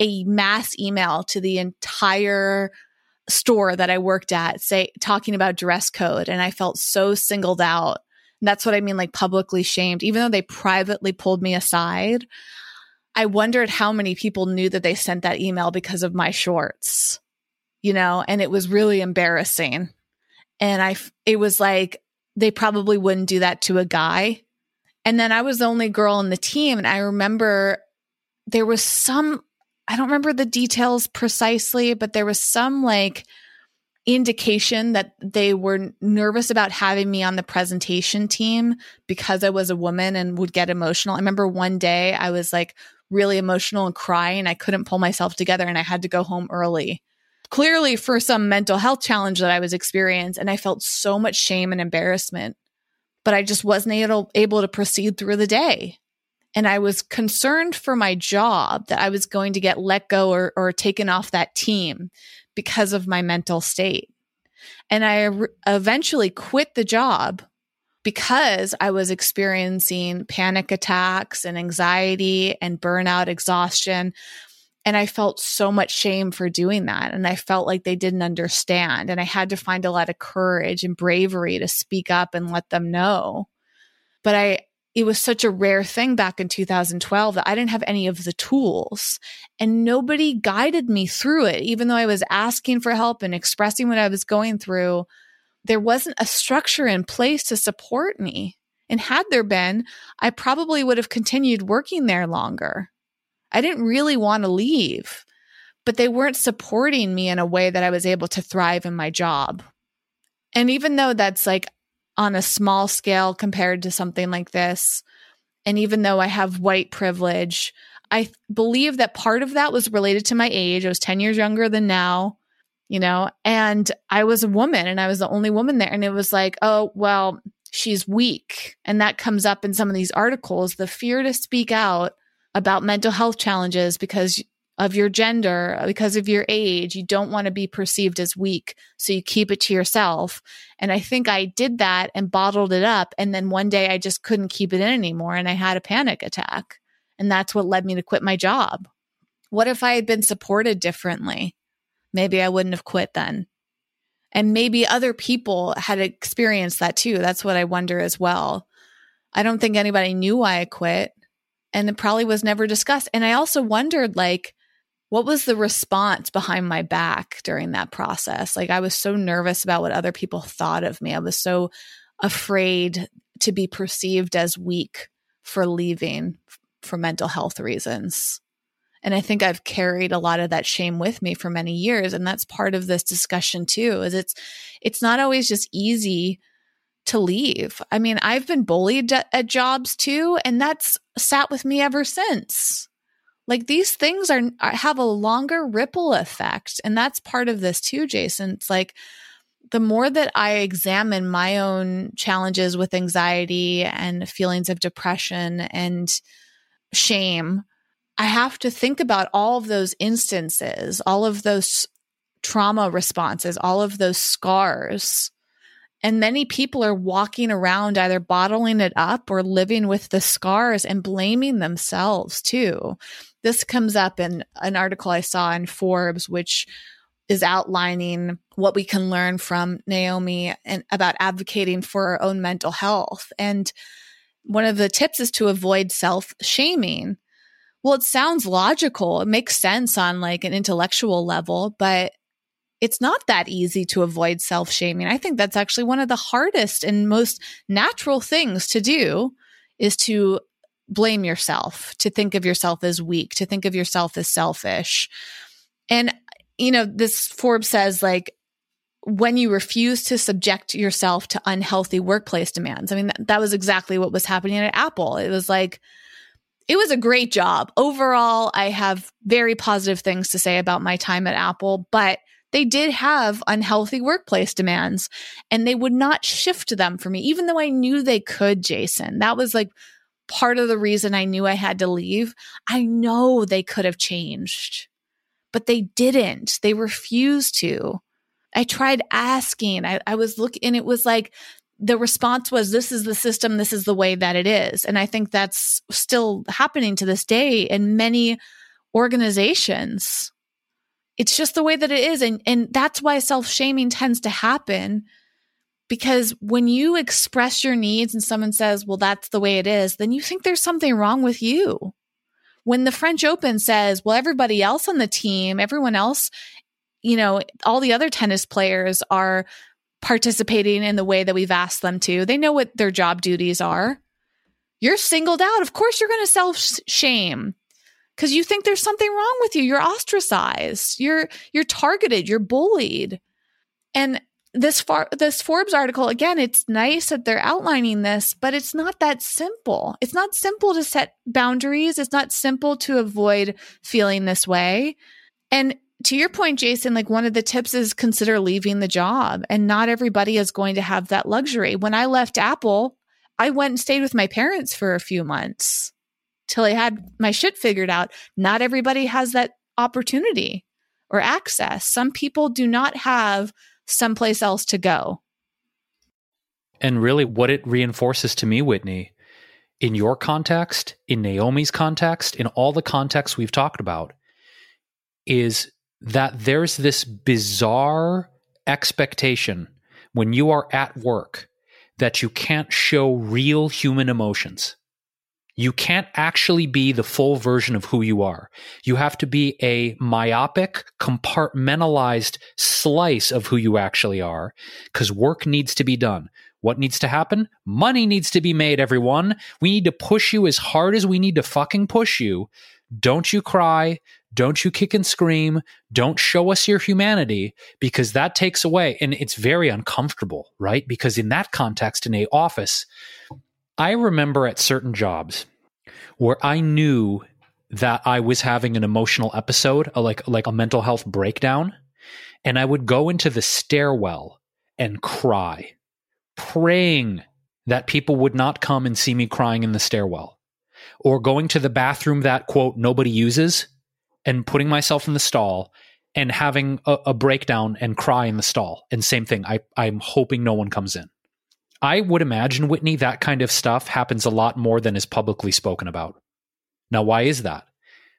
a mass email to the entire store that I worked at, say, talking about dress code. And I felt so singled out. And that's what I mean, like publicly shamed, even though they privately pulled me aside. I wondered how many people knew that they sent that email because of my shorts, you know, and it was really embarrassing and I, it was like, they probably wouldn't do that to a guy. And then I was the only girl in the team. And I remember there was some, I don't remember the details precisely, but there was some like indication that they were nervous about having me on the presentation team because I was a woman and would get emotional. I remember one day I was like really emotional and crying. I couldn't pull myself together and I had to go home early clearly for some mental health challenge that I was experiencing. And I felt so much shame and embarrassment, but I just wasn't able, able to proceed through the day. And I was concerned for my job that I was going to get let go or, or taken off that team because of my mental state. And I re- eventually quit the job because I was experiencing panic attacks and anxiety and burnout, exhaustion. And I felt so much shame for doing that. And I felt like they didn't understand. And I had to find a lot of courage and bravery to speak up and let them know. But I, it was such a rare thing back in 2012 that I didn't have any of the tools and nobody guided me through it. Even though I was asking for help and expressing what I was going through, there wasn't a structure in place to support me. And had there been, I probably would have continued working there longer. I didn't really want to leave, but they weren't supporting me in a way that I was able to thrive in my job. And even though that's like on a small scale compared to something like this, and even though I have white privilege, I believe that part of that was related to my age. I was 10 years younger than now, you know, and I was a woman and I was the only woman there. And it was like, oh, well, she's weak. And that comes up in some of these articles the fear to speak out about mental health challenges because of your gender, because of your age. You don't want to be perceived as weak. So you keep it to yourself. And I think I did that and bottled it up. And then one day I just couldn't keep it in anymore and I had a panic attack. And that's what led me to quit my job. What if I had been supported differently? Maybe I wouldn't have quit then. And maybe other people had experienced that too. That's what I wonder as well. I don't think anybody knew why I quit and it probably was never discussed. And I also wondered, like, what was the response behind my back during that process? Like, I was so nervous about what other people thought of me. I was so afraid to be perceived as weak for leaving for mental health reasons. And I think I've carried a lot of that shame with me for many years. And that's part of this discussion too, is it's, it's not always just easy to leave. I mean, I've been bullied at, at jobs too, and that's sat with me ever since. Like these things are, are have a longer ripple effect, and that's part of this too, Jason. It's like the more that I examine my own challenges with anxiety and feelings of depression and shame, I have to think about all of those instances, all of those trauma responses, all of those scars and many people are walking around either bottling it up or living with the scars and blaming themselves too. This comes up in an article I saw in Forbes, which is outlining what we can learn from Naomi and about advocating for our own mental health. And one of the tips is to avoid self shaming. Well, it sounds logical. It makes sense on like an intellectual level, but it's not that easy to avoid self shaming. I think that's actually one of the hardest and most natural things to do is to blame yourself, to think of yourself as weak, to think of yourself as selfish. And, you know, this Forbes says like, when you refuse to subject yourself to unhealthy workplace demands. I mean, that, that was exactly what was happening at Apple. It was like, it was a great job. Overall, I have very positive things to say about my time at Apple, but they did have unhealthy workplace demands and they would not shift them for me, even though I knew they could, Jason. That was like part of the reason I knew I had to leave. I know they could have changed, but they didn't. They refused to. I tried asking. I, I was looking, and it was like the response was, This is the system. This is the way that it is. And I think that's still happening to this day in many organizations it's just the way that it is. And, and that's why self shaming tends to happen because when you express your needs and someone says, well, that's the way it is, then you think there's something wrong with you. When the French Open says, well, everybody else on the team, everyone else, you know, all the other tennis players are participating in the way that we've asked them to, they know what their job duties are. You're singled out. Of course, you're going to self shame because you think there's something wrong with you. You're ostracized. You're you're targeted. You're bullied. And this far this Forbes article again, it's nice that they're outlining this, but it's not that simple. It's not simple to set boundaries. It's not simple to avoid feeling this way. And to your point, Jason, like one of the tips is consider leaving the job. And not everybody is going to have that luxury. When I left Apple, I went and stayed with my parents for a few months till I had my shit figured out. Not everybody has that opportunity or access. Some people do not have someplace else to go. And really, what it reinforces to me, Whitney, in your context, in Naomi's context, in all the contexts we've talked about, is that there's this bizarre expectation when you are at work that you can't show real human emotions. You can't actually be the full version of who you are. You have to be a myopic, compartmentalized slice of who you actually are because work needs to be done. What needs to happen? Money needs to be made, everyone. We need to push you as hard as we need to fucking push you. Don't you cry. Don't you kick and scream. Don't show us your humanity because that takes away. And it's very uncomfortable, right? Because in that context, in a office, I remember at certain jobs where I knew that I was having an emotional episode, like like a mental health breakdown, and I would go into the stairwell and cry, praying that people would not come and see me crying in the stairwell, or going to the bathroom that quote nobody uses and putting myself in the stall and having a, a breakdown and cry in the stall. And same thing, I, I'm hoping no one comes in. I would imagine, Whitney, that kind of stuff happens a lot more than is publicly spoken about. Now, why is that?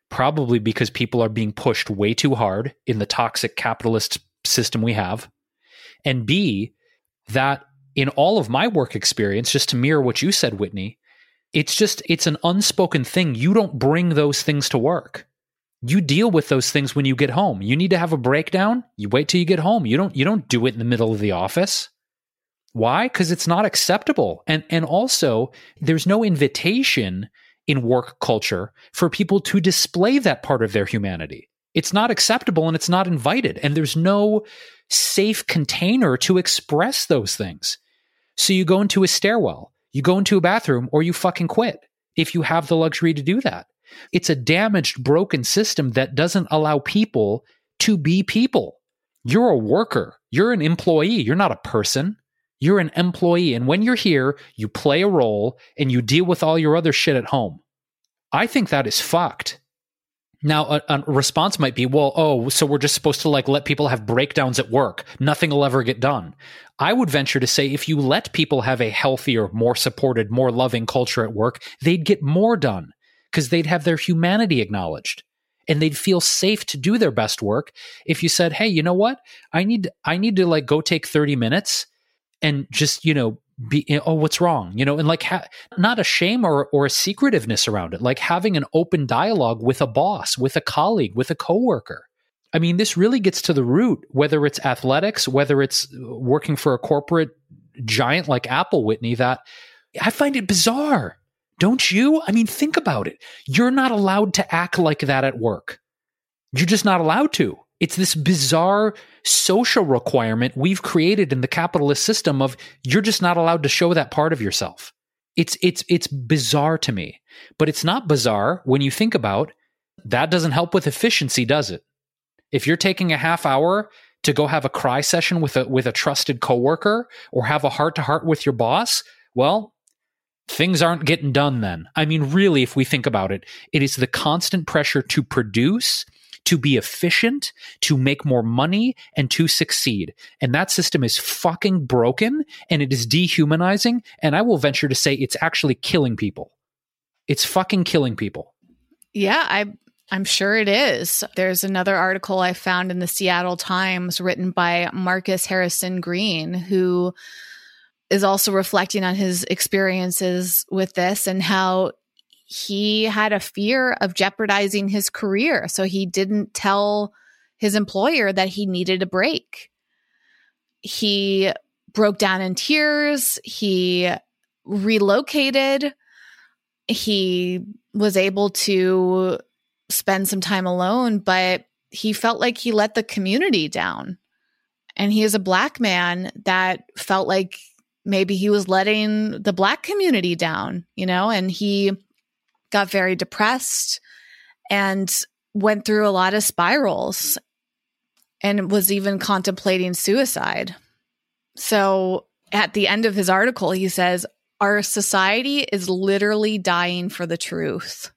Probably because people are being pushed way too hard in the toxic capitalist system we have. And B, that in all of my work experience, just to mirror what you said, Whitney, it's just, it's an unspoken thing. You don't bring those things to work. You deal with those things when you get home. You need to have a breakdown. You wait till you get home. You don't, you don't do it in the middle of the office. Why? Because it's not acceptable. And and also there's no invitation in work culture for people to display that part of their humanity. It's not acceptable and it's not invited. And there's no safe container to express those things. So you go into a stairwell, you go into a bathroom, or you fucking quit if you have the luxury to do that. It's a damaged, broken system that doesn't allow people to be people. You're a worker, you're an employee, you're not a person. You're an employee. And when you're here, you play a role and you deal with all your other shit at home. I think that is fucked. Now, a, a, response might be, well, oh, so we're just supposed to like let people have breakdowns at work. Nothing will ever get done. I would venture to say if you let people have a healthier, more supported, more loving culture at work, they'd get more done because they'd have their humanity acknowledged and they'd feel safe to do their best work if you said, "Hey, you know what? I need I need to like go take 30 minutes and just, you know, be eh, oh what's wrong? You know and like ha- not a shame or or a secretiveness around it like having an open dialogue with a boss with a colleague with a coworker. I mean this really gets to the root whether it's athletics whether it's uh, working for a corporate giant like apple whitney that i find it bizarre. Don't you? I mean think about it. You're not allowed to act like that at work. You're just not allowed to. It's this bizarre social requirement we've created in the capitalist system of you're just not allowed to show that part of yourself. It's it's it's bizarre to me. But it's not bizarre when you think about that doesn't help with efficiency, does it? If you're taking a half hour to go have a cry session with a with a trusted coworker or have a heart to heart with your boss, well, things aren't getting done then. I mean, really, if we think about it, it is the constant pressure to produce to be efficient, to make more money, and to succeed. And that system is fucking broken and it is dehumanizing. And I will venture to say it's actually killing people. It's fucking killing people. Yeah, I I'm sure it is. There's another article I found in the Seattle Times written by Marcus Harrison Green, who is also reflecting on his experiences with this and how he had a fear of jeopardizing his career. So he didn't tell his employer that he needed a break. He broke down in tears. He relocated. He was able to spend some time alone, but he felt like he let the community down. And he is a black man that felt like maybe he was letting the black community down, you know, and he got very depressed and went through a lot of spirals and was even contemplating suicide. So at the end of his article, he says, Our society is literally dying for the truth.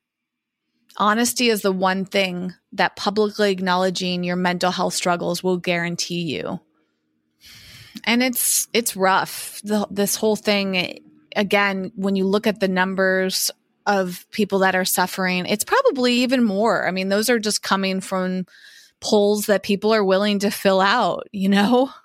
Honesty is the one thing that publicly acknowledging your mental health struggles will guarantee you. And it's it's rough. The, this whole thing again, when you look at the numbers of people that are suffering. It's probably even more. I mean, those are just coming from polls that people are willing to fill out, you know?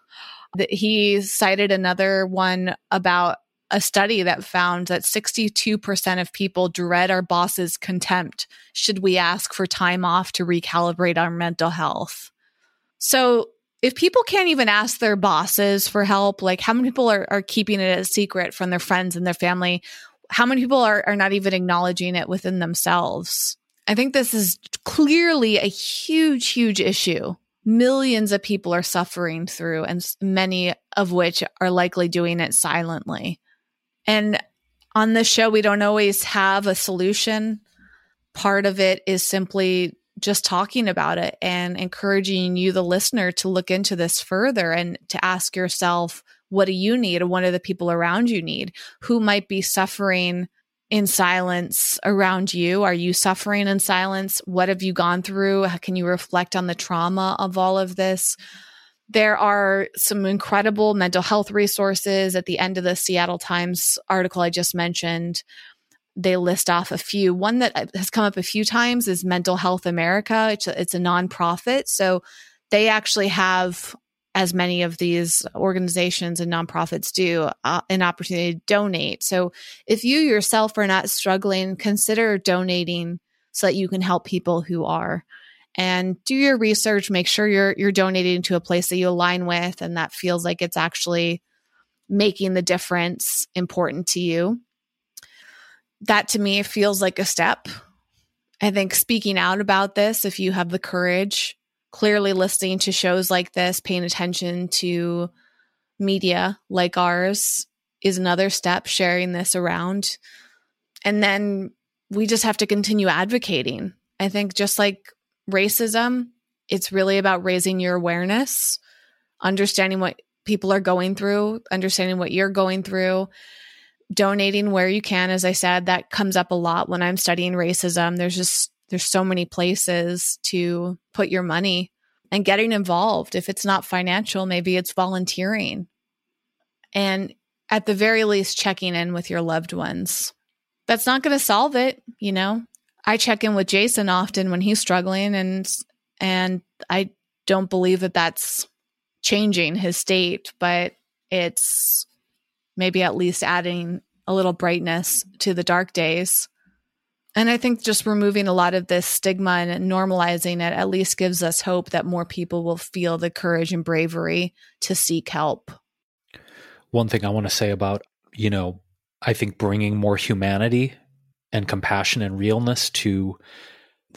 That he cited another one about a study that found that 62% of people dread our boss's contempt should we ask for time off to recalibrate our mental health. So, if people can't even ask their bosses for help, like how many people are, are keeping it a secret from their friends and their family? How many people are, are not even acknowledging it within themselves? I think this is clearly a huge, huge issue. Millions of people are suffering through, and many of which are likely doing it silently. And on this show, we don't always have a solution. Part of it is simply just talking about it and encouraging you, the listener, to look into this further and to ask yourself, what do you need? What do the people around you need? Who might be suffering in silence around you? Are you suffering in silence? What have you gone through? How can you reflect on the trauma of all of this? There are some incredible mental health resources at the end of the Seattle Times article I just mentioned. They list off a few. One that uh, has come up a few times is Mental Health America. It's a, it's a nonprofit. So they actually have as many of these organizations and nonprofits do, uh, an opportunity to donate. So if you yourself are not struggling, consider donating so that you can help people who are. And do your research, make sure you're you're donating to a place that you align with and that feels like it's actually making the difference important to you. That to me feels like a step. I think speaking out about this, if you have the courage clearly listening to shows like this, paying attention to media like ours is another step, sharing this around. And then we just have to continue advocating. I think just like racism, it's really about raising your awareness, understanding what people are going through, understanding what you're going through, donating where you can. As I said, that comes up a lot when I'm studying racism. There's just there's so many places to put your money and getting involved. If it's not financial, maybe it's volunteering. And at the very least, checking in with your loved ones. That's not going to solve it, you know. I check in with Jason often when he's struggling and and I don't believe that that's changing his state, but it's maybe at least adding a little brightness to the dark days. And I think just removing a lot of this stigma and normalizing it at least gives us hope that more people will feel the courage and bravery to seek help. One thing I want to say about, you know, I think bringing more humanity and compassion and realness to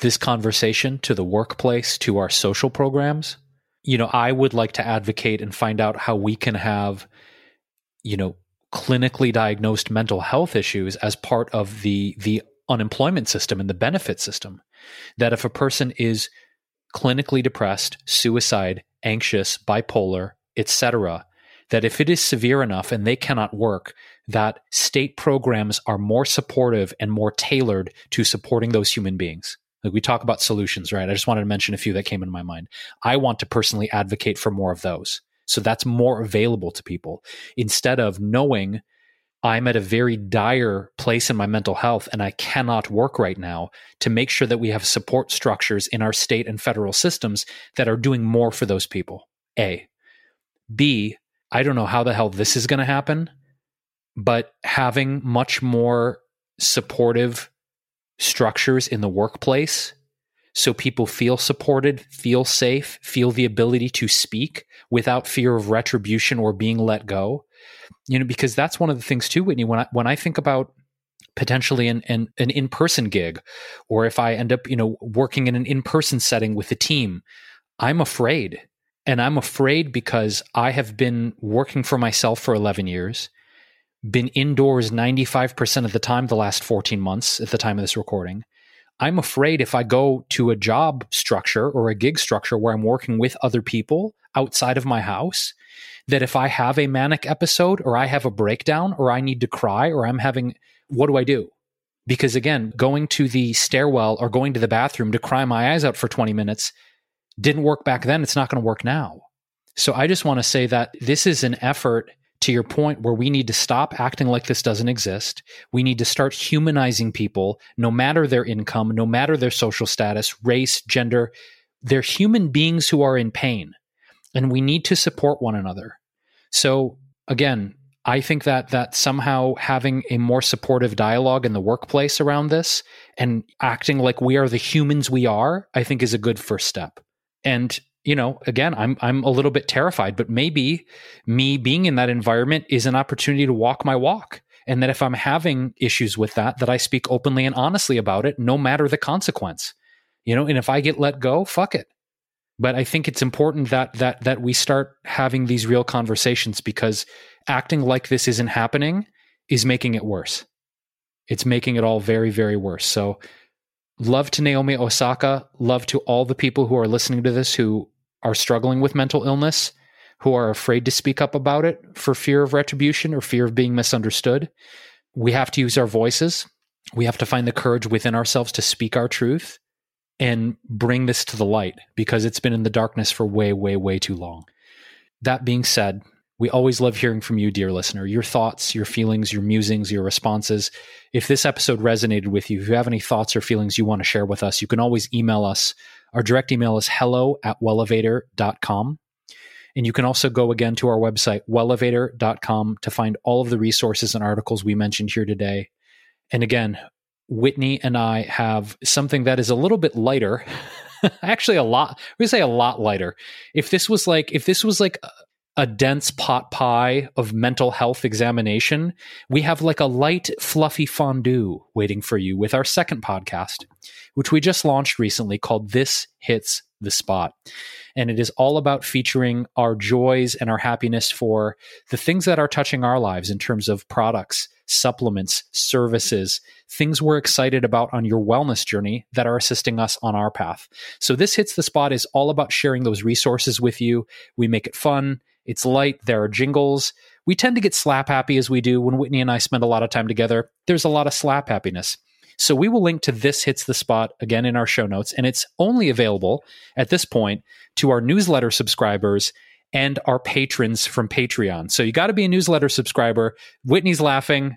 this conversation, to the workplace, to our social programs. You know, I would like to advocate and find out how we can have, you know, clinically diagnosed mental health issues as part of the the unemployment system and the benefit system. That if a person is clinically depressed, suicide, anxious, bipolar, etc., that if it is severe enough and they cannot work, that state programs are more supportive and more tailored to supporting those human beings. Like we talk about solutions, right? I just wanted to mention a few that came into my mind. I want to personally advocate for more of those. So that's more available to people instead of knowing I'm at a very dire place in my mental health and I cannot work right now to make sure that we have support structures in our state and federal systems that are doing more for those people. A. B. I don't know how the hell this is going to happen, but having much more supportive structures in the workplace so people feel supported, feel safe, feel the ability to speak without fear of retribution or being let go. You know, because that's one of the things too, Whitney. When I when I think about potentially an an, an in person gig, or if I end up you know working in an in person setting with a team, I'm afraid, and I'm afraid because I have been working for myself for 11 years been indoors 95% of the time the last 14 months at the time of this recording. I'm afraid if I go to a job structure or a gig structure where I'm working with other people outside of my house, that if I have a manic episode or I have a breakdown or I need to cry or I'm having, what do I do? Because again, going to the stairwell or going to the bathroom to cry my eyes out for 20 minutes didn't work back then. It's not going to work now. So I just want to say that this is an effort to your point where we need to stop acting like this doesn't exist. We need to start humanizing people, no matter their income, no matter their social status, race, gender. They're human beings who are in pain, and we need to support one another. So, again, I think that that somehow having a more supportive dialogue in the workplace around this and acting like we are the humans we are, I think is a good first step. And you know, again, I'm I'm a little bit terrified, but maybe me being in that environment is an opportunity to walk my walk. And that if I'm having issues with that, that I speak openly and honestly about it, no matter the consequence. You know, and if I get let go, fuck it. But I think it's important that that that we start having these real conversations because acting like this isn't happening is making it worse. It's making it all very, very worse. So love to Naomi Osaka, love to all the people who are listening to this who are struggling with mental illness who are afraid to speak up about it for fear of retribution or fear of being misunderstood. We have to use our voices. We have to find the courage within ourselves to speak our truth and bring this to the light because it's been in the darkness for way, way, way too long. That being said, we always love hearing from you, dear listener, your thoughts, your feelings, your musings, your responses. If this episode resonated with you, if you have any thoughts or feelings you want to share with us, you can always email us our direct email is hello at wellevatr.com. And you can also go again to our website, wellevatr.com, to find all of the resources and articles we mentioned here today. And again, Whitney and I have something that is a little bit lighter. Actually, a lot. We say a lot lighter. If this was like, if this was like uh, a dense pot pie of mental health examination, we have like a light, fluffy fondue waiting for you with our second podcast, which we just launched recently called This Hits the Spot. And it is all about featuring our joys and our happiness for the things that are touching our lives in terms of products, supplements, services, things we're excited about on your wellness journey that are assisting us on our path. So, This Hits the Spot is all about sharing those resources with you. We make it fun it's light. There are jingles. We tend to get slap happy as we do when Whitney and I spend a lot of time together. There's a lot of slap happiness. So we will link to this hits the spot again in our show notes, and it's only available at this point to our newsletter subscribers and our patrons from Patreon. So you got to be a newsletter subscriber. Whitney's laughing.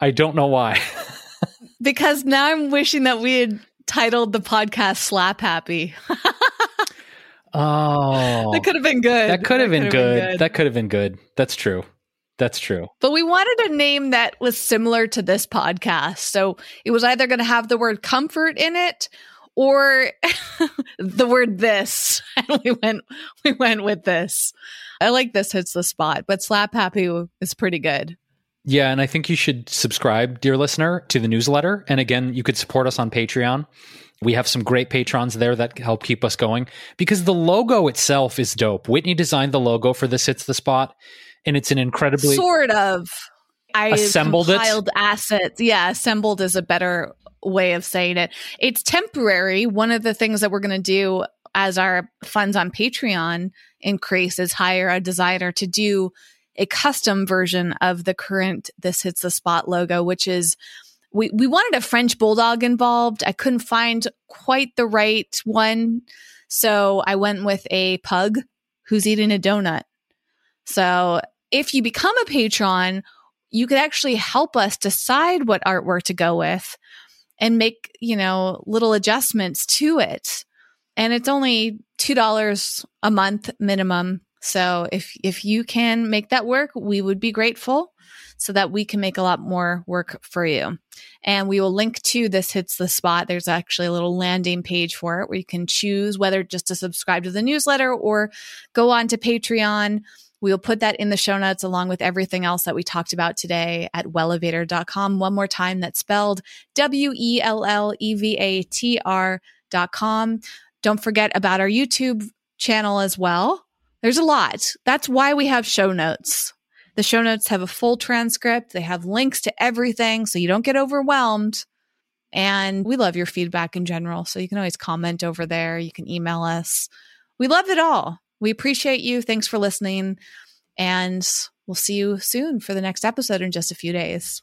I don't know why. because now I'm wishing that we had titled the podcast Slap Happy. Oh, that could have been good. That could have been, been, good. That could have been good. That's true. That's true. But we wanted a name that was similar to this podcast. So it was either going to have the word comfort in it or the word this. And we went we went with this. I like this hits the spot, but slap happy is pretty good. Yeah, and I think you should subscribe, dear listener, to the newsletter. And again, you could support us on Patreon. We have some great patrons there that help keep us going because the logo itself is dope. Whitney designed the logo for This Hits the Spot, and it's an incredibly sort of. I assembled compiled it. assets. Yeah, assembled is a better way of saying it. It's temporary. One of the things that we're going to do as our funds on Patreon increase is hire a designer to do a custom version of the current This Hits the Spot logo, which is we, we wanted a French bulldog involved. I couldn't find quite the right one. So I went with a pug who's eating a donut. So if you become a patron, you could actually help us decide what artwork to go with and make, you know, little adjustments to it. And it's only $2 a month minimum. So if if you can make that work, we would be grateful so that we can make a lot more work for you. And we will link to this hits the spot. There's actually a little landing page for it where you can choose whether just to subscribe to the newsletter or go on to Patreon. We'll put that in the show notes along with everything else that we talked about today at wellevatr.com. One more time, that's spelled W E L L E V A T R.com. Don't forget about our YouTube channel as well. There's a lot. That's why we have show notes. The show notes have a full transcript, they have links to everything so you don't get overwhelmed. And we love your feedback in general. So you can always comment over there. You can email us. We love it all. We appreciate you. Thanks for listening. And we'll see you soon for the next episode in just a few days.